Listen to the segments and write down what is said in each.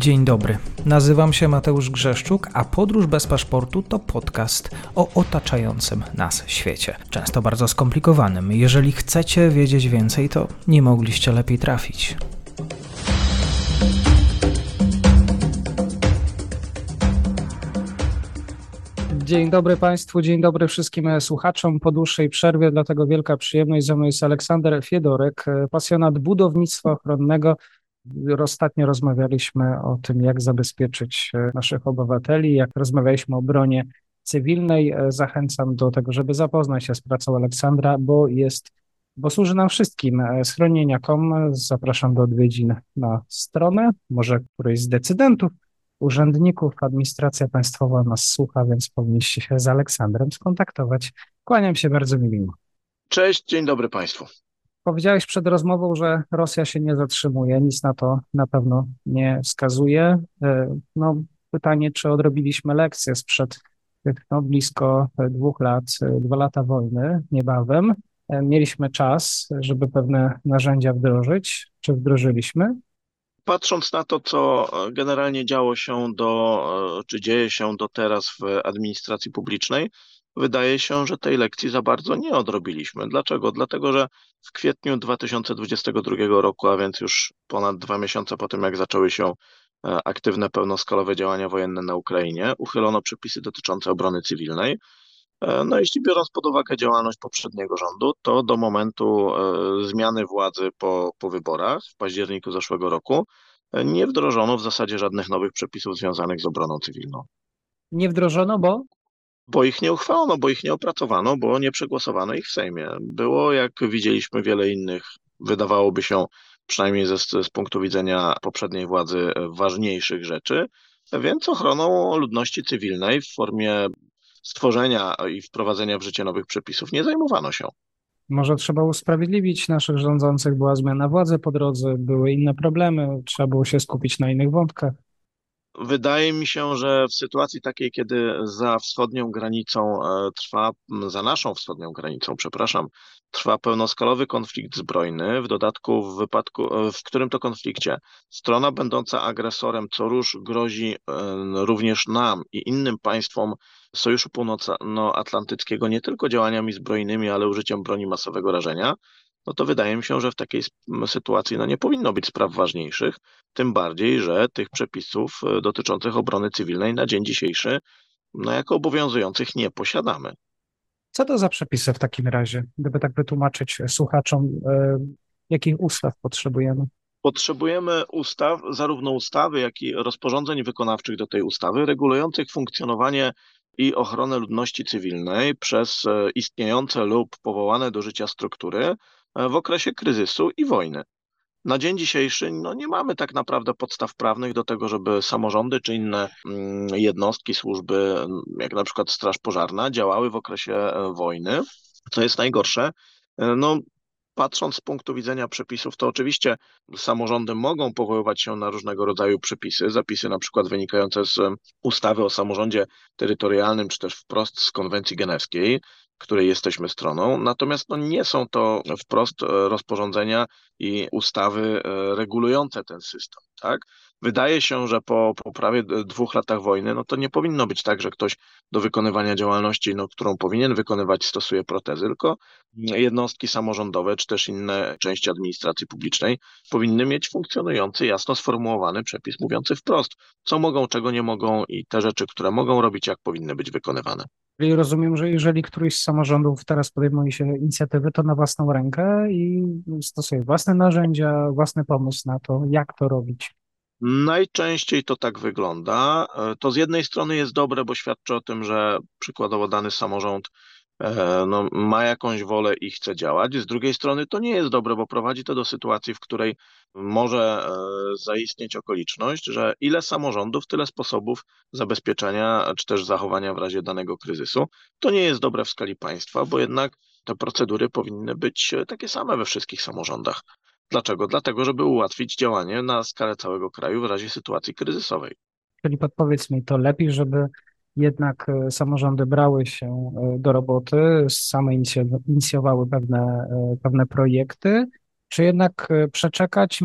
Dzień dobry. Nazywam się Mateusz Grzeszczuk, a Podróż bez paszportu to podcast o otaczającym nas świecie. Często bardzo skomplikowanym. Jeżeli chcecie wiedzieć więcej, to nie mogliście lepiej trafić. Dzień dobry Państwu, dzień dobry wszystkim słuchaczom. Po dłuższej przerwie, dlatego wielka przyjemność. Ze mną jest Aleksander Fiedorek, pasjonat budownictwa ochronnego. Ostatnio rozmawialiśmy o tym, jak zabezpieczyć naszych obywateli, jak rozmawialiśmy o bronie cywilnej. Zachęcam do tego, żeby zapoznać się z pracą Aleksandra, bo jest, bo służy nam wszystkim. Schronienia.com. Zapraszam do odwiedzin na stronę, może któryś z decydentów urzędników, administracja państwowa nas słucha, więc powinniście się z Aleksandrem skontaktować. Kłaniam się bardzo miło. Cześć, dzień dobry Państwu. Powiedziałeś przed rozmową, że Rosja się nie zatrzymuje, nic na to na pewno nie wskazuje. E, no, pytanie, czy odrobiliśmy lekcję sprzed tych no, blisko dwóch lat, dwa lata wojny niebawem. E, mieliśmy czas, żeby pewne narzędzia wdrożyć. Czy wdrożyliśmy? Patrząc na to, co generalnie działo się do, czy dzieje się do teraz w administracji publicznej, wydaje się, że tej lekcji za bardzo nie odrobiliśmy. Dlaczego? Dlatego, że w kwietniu 2022 roku, a więc już ponad dwa miesiące po tym, jak zaczęły się e, aktywne, pełnoskalowe działania wojenne na Ukrainie, uchylono przepisy dotyczące obrony cywilnej. E, no, jeśli biorąc pod uwagę działalność poprzedniego rządu, to do momentu e, zmiany władzy po, po wyborach w październiku zeszłego roku nie wdrożono w zasadzie żadnych nowych przepisów związanych z obroną cywilną. Nie wdrożono, bo? Bo ich nie uchwalono, bo ich nie opracowano, bo nie przegłosowano ich w Sejmie. Było, jak widzieliśmy, wiele innych, wydawałoby się, przynajmniej ze, z punktu widzenia poprzedniej władzy, ważniejszych rzeczy, więc ochroną ludności cywilnej w formie stworzenia i wprowadzenia w życie nowych przepisów nie zajmowano się. Może trzeba usprawiedliwić naszych rządzących, była zmiana władzy po drodze, były inne problemy, trzeba było się skupić na innych wątkach. Wydaje mi się, że w sytuacji takiej, kiedy za wschodnią granicą e, trwa, za naszą wschodnią granicą, przepraszam, trwa pełnoskalowy konflikt zbrojny, w dodatku w wypadku, e, w którym to konflikcie strona będąca agresorem co róż grozi e, również nam i innym państwom Sojuszu Północnoatlantyckiego nie tylko działaniami zbrojnymi, ale użyciem broni masowego rażenia, no to wydaje mi się, że w takiej sytuacji no nie powinno być spraw ważniejszych, tym bardziej, że tych przepisów e, dotyczących obrony cywilnej na dzień dzisiejszy, no jako obowiązujących nie posiadamy. Co to za przepisy w takim razie, gdyby tak wytłumaczyć słuchaczom, e, jakich ustaw potrzebujemy? Potrzebujemy ustaw, zarówno ustawy, jak i rozporządzeń wykonawczych do tej ustawy, regulujących funkcjonowanie i ochronę ludności cywilnej przez e, istniejące lub powołane do życia struktury e, w okresie kryzysu i wojny. Na dzień dzisiejszy no, nie mamy tak naprawdę podstaw prawnych do tego, żeby samorządy czy inne mm, jednostki, służby, jak na przykład Straż Pożarna, działały w okresie e, wojny. Co jest najgorsze, no, patrząc z punktu widzenia przepisów, to oczywiście samorządy mogą powoływać się na różnego rodzaju przepisy, zapisy na przykład wynikające z ustawy o samorządzie terytorialnym, czy też wprost z konwencji genewskiej, której jesteśmy stroną, natomiast no, nie są to wprost rozporządzenia i ustawy e, regulujące ten system. Tak? Wydaje się, że po, po prawie dwóch latach wojny, no to nie powinno być tak, że ktoś do wykonywania działalności, no, którą powinien wykonywać, stosuje protezy, tylko jednostki samorządowe, czy też inne części administracji publicznej powinny mieć funkcjonujący, jasno sformułowany przepis mówiący wprost, co mogą, czego nie mogą i te rzeczy, które mogą robić, jak powinny być wykonywane. Czyli rozumiem, że jeżeli któryś z samorządów teraz podejmuje się inicjatywy, to na własną rękę i stosuje własne narzędzia, własny pomysł na to, jak to robić. Najczęściej to tak wygląda. E, to z jednej strony jest dobre, bo świadczy o tym, że przykładowo dany samorząd e, no, ma jakąś wolę i chce działać. Z drugiej strony to nie jest dobre, bo prowadzi to do sytuacji, w której może e, zaistnieć okoliczność, że ile samorządów, tyle sposobów zabezpieczenia czy też zachowania w razie danego kryzysu. To nie jest dobre w skali państwa, bo jednak te procedury powinny być takie same we wszystkich samorządach. Dlaczego? Dlatego, żeby ułatwić działanie na skalę całego kraju w razie sytuacji kryzysowej. Czyli podpowiedz mi, to lepiej, żeby jednak e, samorządy brały się e, do roboty, same inicjowały pewne, e, pewne projekty, czy jednak przeczekać,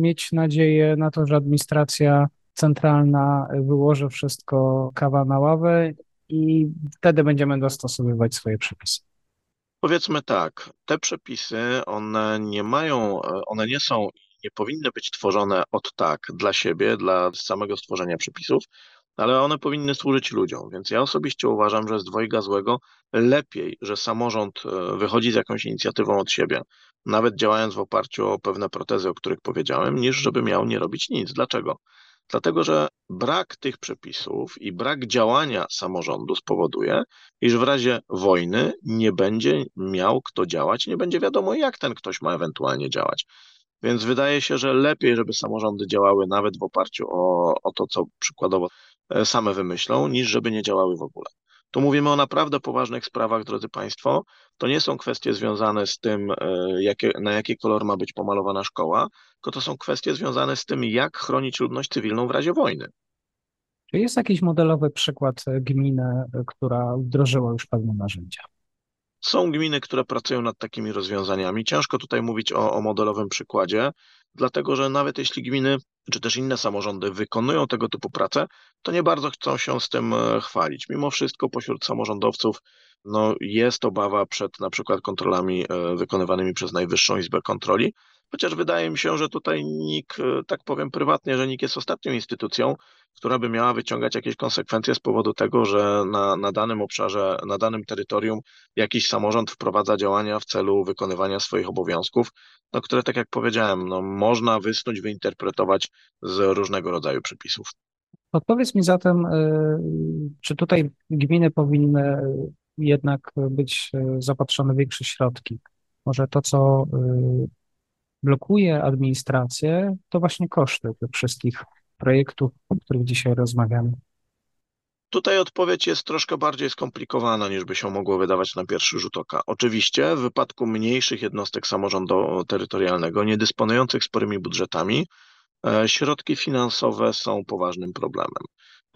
mieć nadzieję na to, że administracja centralna wyłoży wszystko kawa na ławę i wtedy będziemy dostosowywać swoje przepisy. Powiedzmy tak, te przepisy, one nie mają, one nie są, nie powinny być tworzone od tak dla siebie, dla samego stworzenia przepisów, ale one powinny służyć ludziom. Więc ja osobiście uważam, że z dwojga złego lepiej, że samorząd e, wychodzi z jakąś inicjatywą od siebie, nawet działając w oparciu o pewne protezy, o których powiedziałem, niż żeby miał nie robić nic. Dlaczego? Dlatego, że brak tych przepisów i brak działania samorządu spowoduje, iż w razie wojny nie będzie miał kto działać, nie będzie wiadomo, jak ten ktoś ma ewentualnie działać. Więc wydaje się, że lepiej, żeby samorządy działały nawet w oparciu o, o to, co przykładowo e, same wymyślą, niż żeby nie działały w ogóle. Tu mówimy o naprawdę poważnych sprawach, drodzy Państwo. To nie są kwestie związane z tym, e, jakie, na jaki kolor ma być pomalowana szkoła, tylko to są kwestie związane z tym, jak chronić ludność cywilną w razie wojny. Czy jest jakiś modelowy przykład gminy, która wdrożyła już pewne narzędzia? Są gminy, które pracują nad takimi rozwiązaniami. Ciężko tutaj mówić o, o modelowym przykładzie, dlatego że nawet jeśli gminy czy też inne samorządy wykonują tego typu pracę, to nie bardzo chcą się z tym e, chwalić. Mimo wszystko pośród samorządowców no, jest obawa przed na przykład kontrolami e, wykonywanymi przez Najwyższą Izbę Kontroli, chociaż wydaje mi się, że tutaj NIK, e, tak powiem prywatnie, że NIK jest ostatnią instytucją, która by miała wyciągać jakieś konsekwencje z powodu tego, że na, na danym obszarze, na danym terytorium jakiś samorząd wprowadza działania w celu wykonywania swoich obowiązków, no, które, tak jak powiedziałem, no, można wysnuć, wyinterpretować z różnego rodzaju przepisów. Odpowiedz mi zatem, y, czy tutaj gminy powinny jednak być y, zapatrzone większe środki? Może to, co y, blokuje administrację, to właśnie koszty tych wszystkich projektów, o których dzisiaj rozmawiamy. Tutaj odpowiedź jest troszkę bardziej skomplikowana niż by się mogło wydawać na pierwszy rzut oka. Oczywiście w wypadku mniejszych jednostek samorządu terytorialnego, niedysponujących sporymi budżetami, e, środki finansowe są poważnym problemem.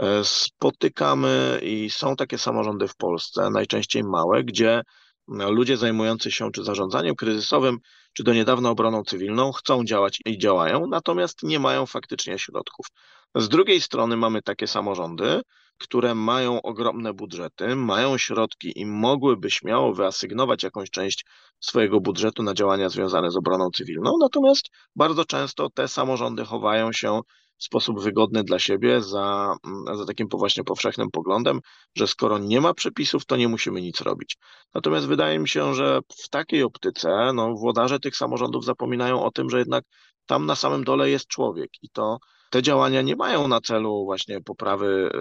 E, spotykamy i są takie samorządy w Polsce, najczęściej małe, gdzie ludzie zajmujący się czy zarządzaniem kryzysowym, czy do niedawna obroną cywilną chcą działać i działają, natomiast nie mają faktycznie środków. Z drugiej strony mamy takie samorządy, które mają ogromne budżety, mają środki i mogłyby śmiało wyasygnować jakąś część swojego budżetu na działania związane z obroną cywilną, natomiast bardzo często te samorządy chowają się w sposób wygodny dla siebie za, za takim właśnie powszechnym poglądem, że skoro nie ma przepisów, to nie musimy nic robić. Natomiast wydaje mi się, że w takiej optyce no, włodarze tych samorządów zapominają o tym, że jednak tam na samym dole jest człowiek i to te działania nie mają na celu właśnie poprawy, y,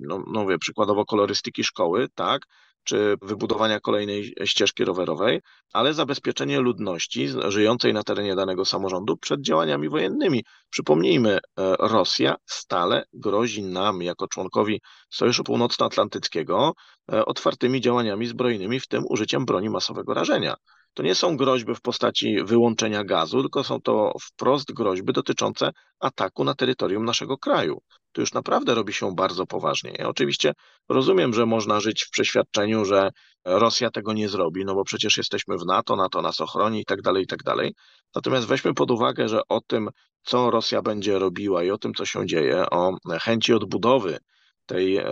no, no mówię, przykładowo kolorystyki szkoły, tak, czy wybudowania kolejnej ścieżki rowerowej, ale zabezpieczenie ludności żyjącej na terenie danego samorządu przed działaniami wojennymi. Przypomnijmy, e, Rosja stale grozi nam, jako członkowi Sojuszu Północnoatlantyckiego, e, otwartymi działaniami zbrojnymi, w tym użyciem broni masowego rażenia. To nie są groźby w postaci wyłączenia gazu, tylko są to wprost groźby dotyczące ataku na terytorium naszego kraju. To już naprawdę robi się bardzo poważnie. Ja oczywiście rozumiem, że można żyć w przeświadczeniu, że Rosja tego nie zrobi, no bo przecież jesteśmy w NATO, NATO nas ochroni i tak dalej, i tak dalej. Natomiast weźmy pod uwagę, że o tym, co Rosja będzie robiła i o tym, co się dzieje, o chęci odbudowy tej e,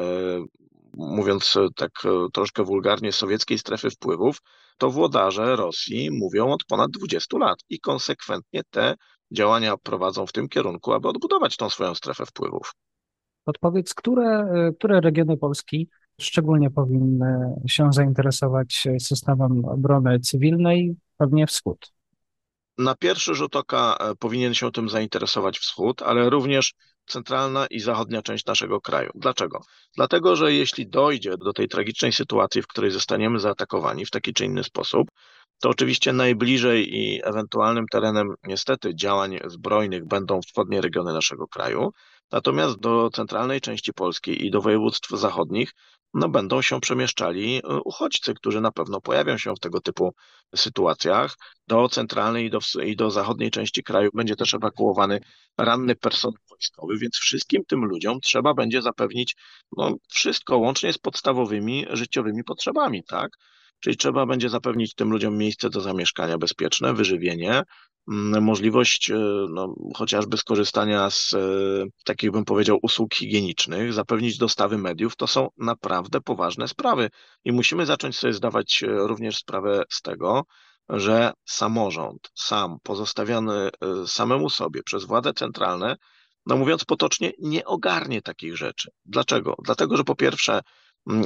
mówiąc tak e, troszkę wulgarnie, sowieckiej strefy wpływów, to włodarze Rosji mówią od ponad 20 lat i konsekwentnie te działania prowadzą w tym kierunku, aby odbudować tą swoją strefę wpływów. Odpowiedz, które, e, które regiony Polski szczególnie powinny się zainteresować systemem obrony cywilnej, pewnie wschód? Na pierwszy rzut oka powinien się tym zainteresować wschód, ale również centralna i zachodnia część naszego kraju. Dlaczego? Dlatego, że jeśli dojdzie do tej tragicznej sytuacji, w której zostaniemy zaatakowani w taki czy inny sposób, to oczywiście najbliżej i ewentualnym terenem niestety działań zbrojnych będą wschodnie regiony naszego kraju, natomiast do centralnej części Polski i do województw zachodnich no, będą się przemieszczali e, uchodźcy, którzy na pewno pojawią się w tego typu sytuacjach. Do centralnej i do, i do zachodniej części kraju będzie też ewakuowany ranny personel wojskowy, więc wszystkim tym ludziom trzeba będzie zapewnić no, wszystko łącznie z podstawowymi życiowymi potrzebami, tak? Czyli trzeba będzie zapewnić tym ludziom miejsce do zamieszkania bezpieczne, wyżywienie, mm, możliwość e, no, chociażby skorzystania z e, takich, bym powiedział, usług higienicznych, zapewnić dostawy mediów, to są naprawdę poważne sprawy i musimy zacząć sobie zdawać e, również sprawę z tego, że samorząd sam, pozostawiony samemu sobie przez władze centralne, no mówiąc potocznie, nie ogarnie takich rzeczy. Dlaczego? Dlatego, że po pierwsze,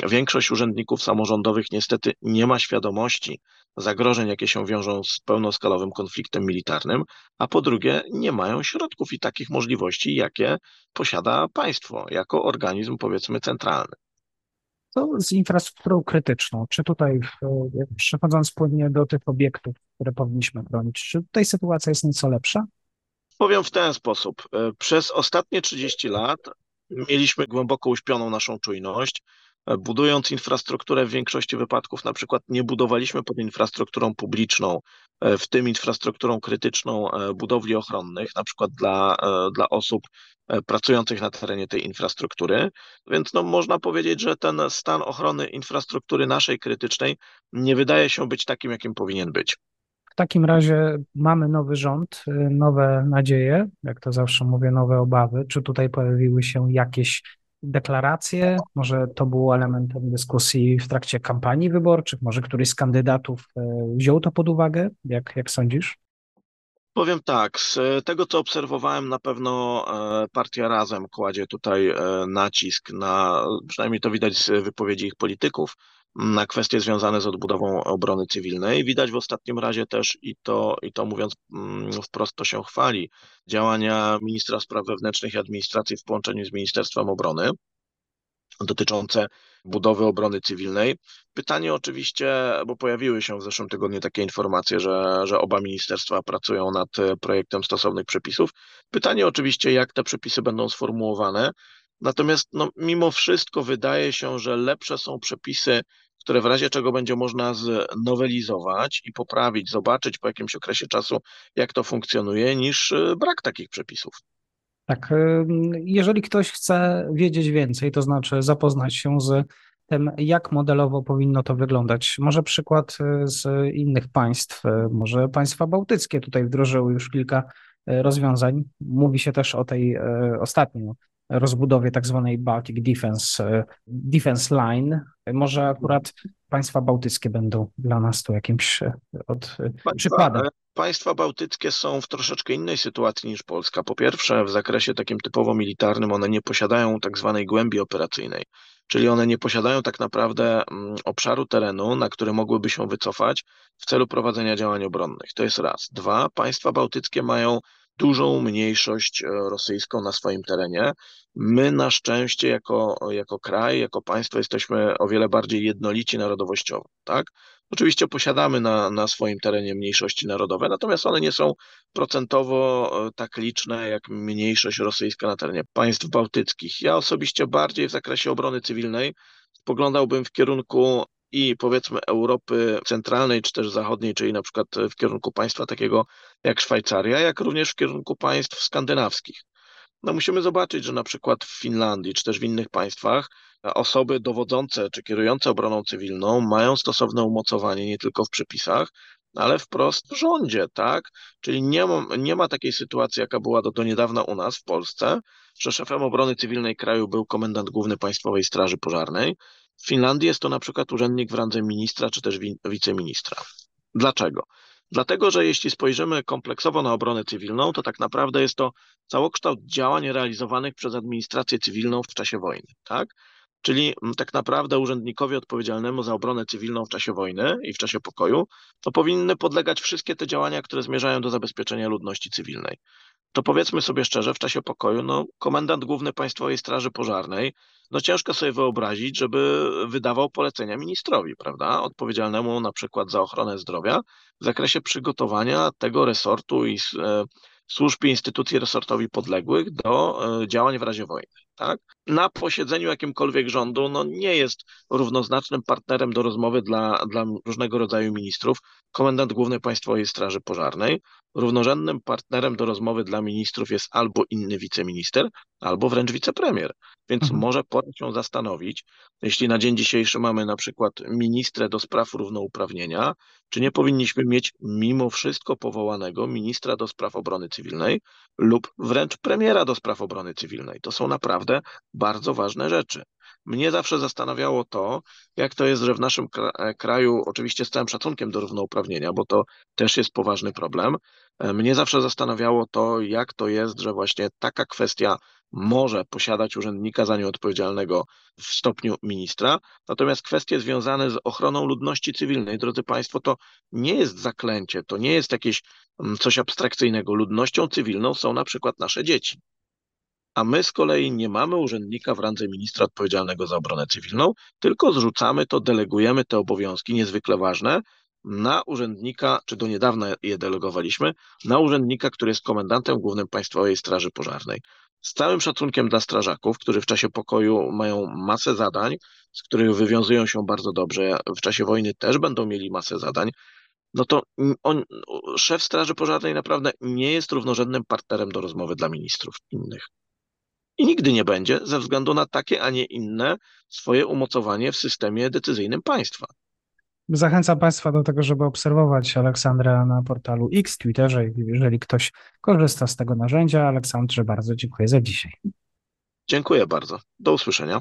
większość urzędników samorządowych niestety nie ma świadomości zagrożeń, jakie się wiążą z pełnoskalowym konfliktem militarnym, a po drugie, nie mają środków i takich możliwości, jakie posiada państwo jako organizm, powiedzmy, centralny. Co z infrastrukturą krytyczną? Czy tutaj, przechodząc płynnie do tych obiektów, które powinniśmy chronić, czy tutaj sytuacja jest nieco lepsza? Powiem w ten sposób. E, przez ostatnie 30 lat mieliśmy głęboko uśpioną naszą czujność. E, budując infrastrukturę w większości wypadków, na przykład nie budowaliśmy pod infrastrukturą publiczną, e, w tym infrastrukturą krytyczną budowli ochronnych, na przykład dla, dla osób pracujących na terenie tej infrastruktury. Więc no, można powiedzieć, że ten stan ochrony infrastruktury naszej krytycznej nie wydaje się być takim, jakim powinien być. W takim razie mamy nowy rząd, y, nowe nadzieje, jak to zawsze mówię, nowe obawy. Czy tutaj pojawiły się jakieś deklaracje? Może to było elementem dyskusji w trakcie kampanii wyborczych? Może któryś z kandydatów y, wziął to pod uwagę? Jak, jak sądzisz? Powiem tak, z tego co obserwowałem, na pewno e, partia Razem kładzie tutaj e, nacisk na, przynajmniej to widać z wypowiedzi ich polityków, na kwestie związane z odbudową obrony cywilnej. Widać w ostatnim razie też, i to, i to mówiąc mm, wprost, to się chwali, działania ministra spraw wewnętrznych i administracji w połączeniu z Ministerstwem Obrony dotyczące budowy obrony cywilnej. Pytanie oczywiście, bo pojawiły się w zeszłym tygodniu takie informacje, że, że oba ministerstwa pracują nad projektem stosownych przepisów. Pytanie oczywiście, jak te przepisy będą sformułowane. Natomiast no, mimo wszystko wydaje się, że lepsze są przepisy, które w razie czego będzie można znowelizować i poprawić, zobaczyć po jakimś okresie czasu, jak to funkcjonuje, niż y, brak takich przepisów. Tak, jeżeli ktoś chce wiedzieć więcej, to znaczy zapoznać się z tym, jak modelowo powinno to wyglądać. Może przykład y, z innych państw, y, może państwa bałtyckie tutaj wdrożyły już kilka rozwiązań. Mówi się też o tej ostatniej rozbudowie tak zwanej Baltic Defense, e, Defense Line. Może akurat państwa bałtyckie będą dla nas tu jakimś e, od, e, państwa, przykładem. Państwa bałtyckie są w troszeczkę innej sytuacji niż Polska. Po pierwsze, w zakresie takim typowo militarnym one nie posiadają tak zwanej głębi operacyjnej, czyli one nie posiadają tak naprawdę mm, obszaru terenu, na który mogłyby się wycofać w celu prowadzenia działań obronnych. To jest raz. Dwa, państwa bałtyckie mają dużą mniejszość rosyjską na swoim terenie. My na szczęście jako, jako kraj, jako państwo jesteśmy o wiele bardziej jednolici narodowościowo, tak? Oczywiście posiadamy na, na swoim terenie mniejszości narodowe, natomiast one nie są procentowo e, tak liczne jak mniejszość rosyjska na terenie państw bałtyckich. Ja osobiście bardziej w zakresie obrony cywilnej spoglądałbym w kierunku i powiedzmy Europy centralnej czy też zachodniej, czyli na przykład w kierunku państwa takiego jak Szwajcaria, jak również w kierunku państw skandynawskich. No musimy zobaczyć, że na przykład w Finlandii czy też w innych państwach osoby dowodzące czy kierujące obroną cywilną mają stosowne umocowanie nie tylko w przepisach, ale wprost w rządzie, tak? Czyli nie ma, nie ma takiej sytuacji, jaka była do, do niedawna u nas w Polsce, że szefem obrony cywilnej kraju był komendant główny Państwowej Straży Pożarnej. W Finlandii jest to na przykład urzędnik w randze ministra czy też wi wiceministra. Dlaczego? Dlatego, że jeśli spojrzymy kompleksowo na obronę cywilną, to tak naprawdę jest to całokształt działań realizowanych przez administrację cywilną w czasie wojny, tak? Czyli mm, tak naprawdę urzędnikowi odpowiedzialnemu za obronę cywilną w czasie wojny i w czasie pokoju, to powinny podlegać wszystkie te działania, które zmierzają do zabezpieczenia ludności cywilnej. To powiedzmy sobie szczerze, w czasie pokoju, no, komendant główny Państwowej Straży Pożarnej, no ciężko sobie wyobrazić, żeby wydawał polecenia ministrowi, prawda, odpowiedzialnemu na przykład za ochronę zdrowia w zakresie przygotowania tego resortu i e, służb i instytucji resortowi podległych do e, działań w razie wojny. Tak? Na posiedzeniu jakimkolwiek rządu no, nie jest równoznacznym partnerem do rozmowy dla, dla różnego rodzaju ministrów komendant główny Państwowej Straży Pożarnej. równorzędnym partnerem do rozmowy dla ministrów jest albo inny wiceminister, albo wręcz wicepremier. Więc Mhm. może pora się zastanowić, jeśli na dzień dzisiejszy mamy na przykład ministrę do spraw równouprawnienia, czy nie powinniśmy mieć mimo wszystko powołanego ministra do spraw obrony cywilnej lub wręcz premiera do spraw obrony cywilnej. To są naprawdę bardzo ważne rzeczy. Mnie zawsze zastanawiało to, jak to jest, że w naszym kra- kraju, oczywiście z całym szacunkiem do równouprawnienia, bo to też jest poważny problem, e, mnie zawsze zastanawiało to, jak to jest, że właśnie taka kwestia może posiadać urzędnika za nią odpowiedzialnego w stopniu ministra, natomiast kwestie związane z ochroną ludności cywilnej, drodzy Państwo, to nie jest zaklęcie, to nie jest jakieś mm, coś abstrakcyjnego. Ludnością cywilną są na przykład nasze dzieci. A my z kolei nie mamy urzędnika w randze ministra odpowiedzialnego za obronę cywilną, tylko zrzucamy to, delegujemy te obowiązki niezwykle ważne na urzędnika, czy do niedawna je delegowaliśmy, na urzędnika, który jest komendantem głównym Państwowej Straży Pożarnej. Z całym szacunkiem dla strażaków, którzy w czasie pokoju mają masę zadań, z których wywiązują się bardzo dobrze, w czasie wojny też będą mieli masę zadań, no to on, szef Straży Pożarnej naprawdę nie jest równorzędnym partnerem do rozmowy dla ministrów innych. I nigdy nie będzie ze względu na takie, a nie inne swoje umocowanie w systemie decyzyjnym państwa. Zachęcam Państwa do tego, żeby obserwować Aleksandra na portalu X, Twitterze, jeżeli ktoś korzysta z tego narzędzia. Aleksandrze, bardzo dziękuję za dzisiaj. Dziękuję bardzo. Do usłyszenia.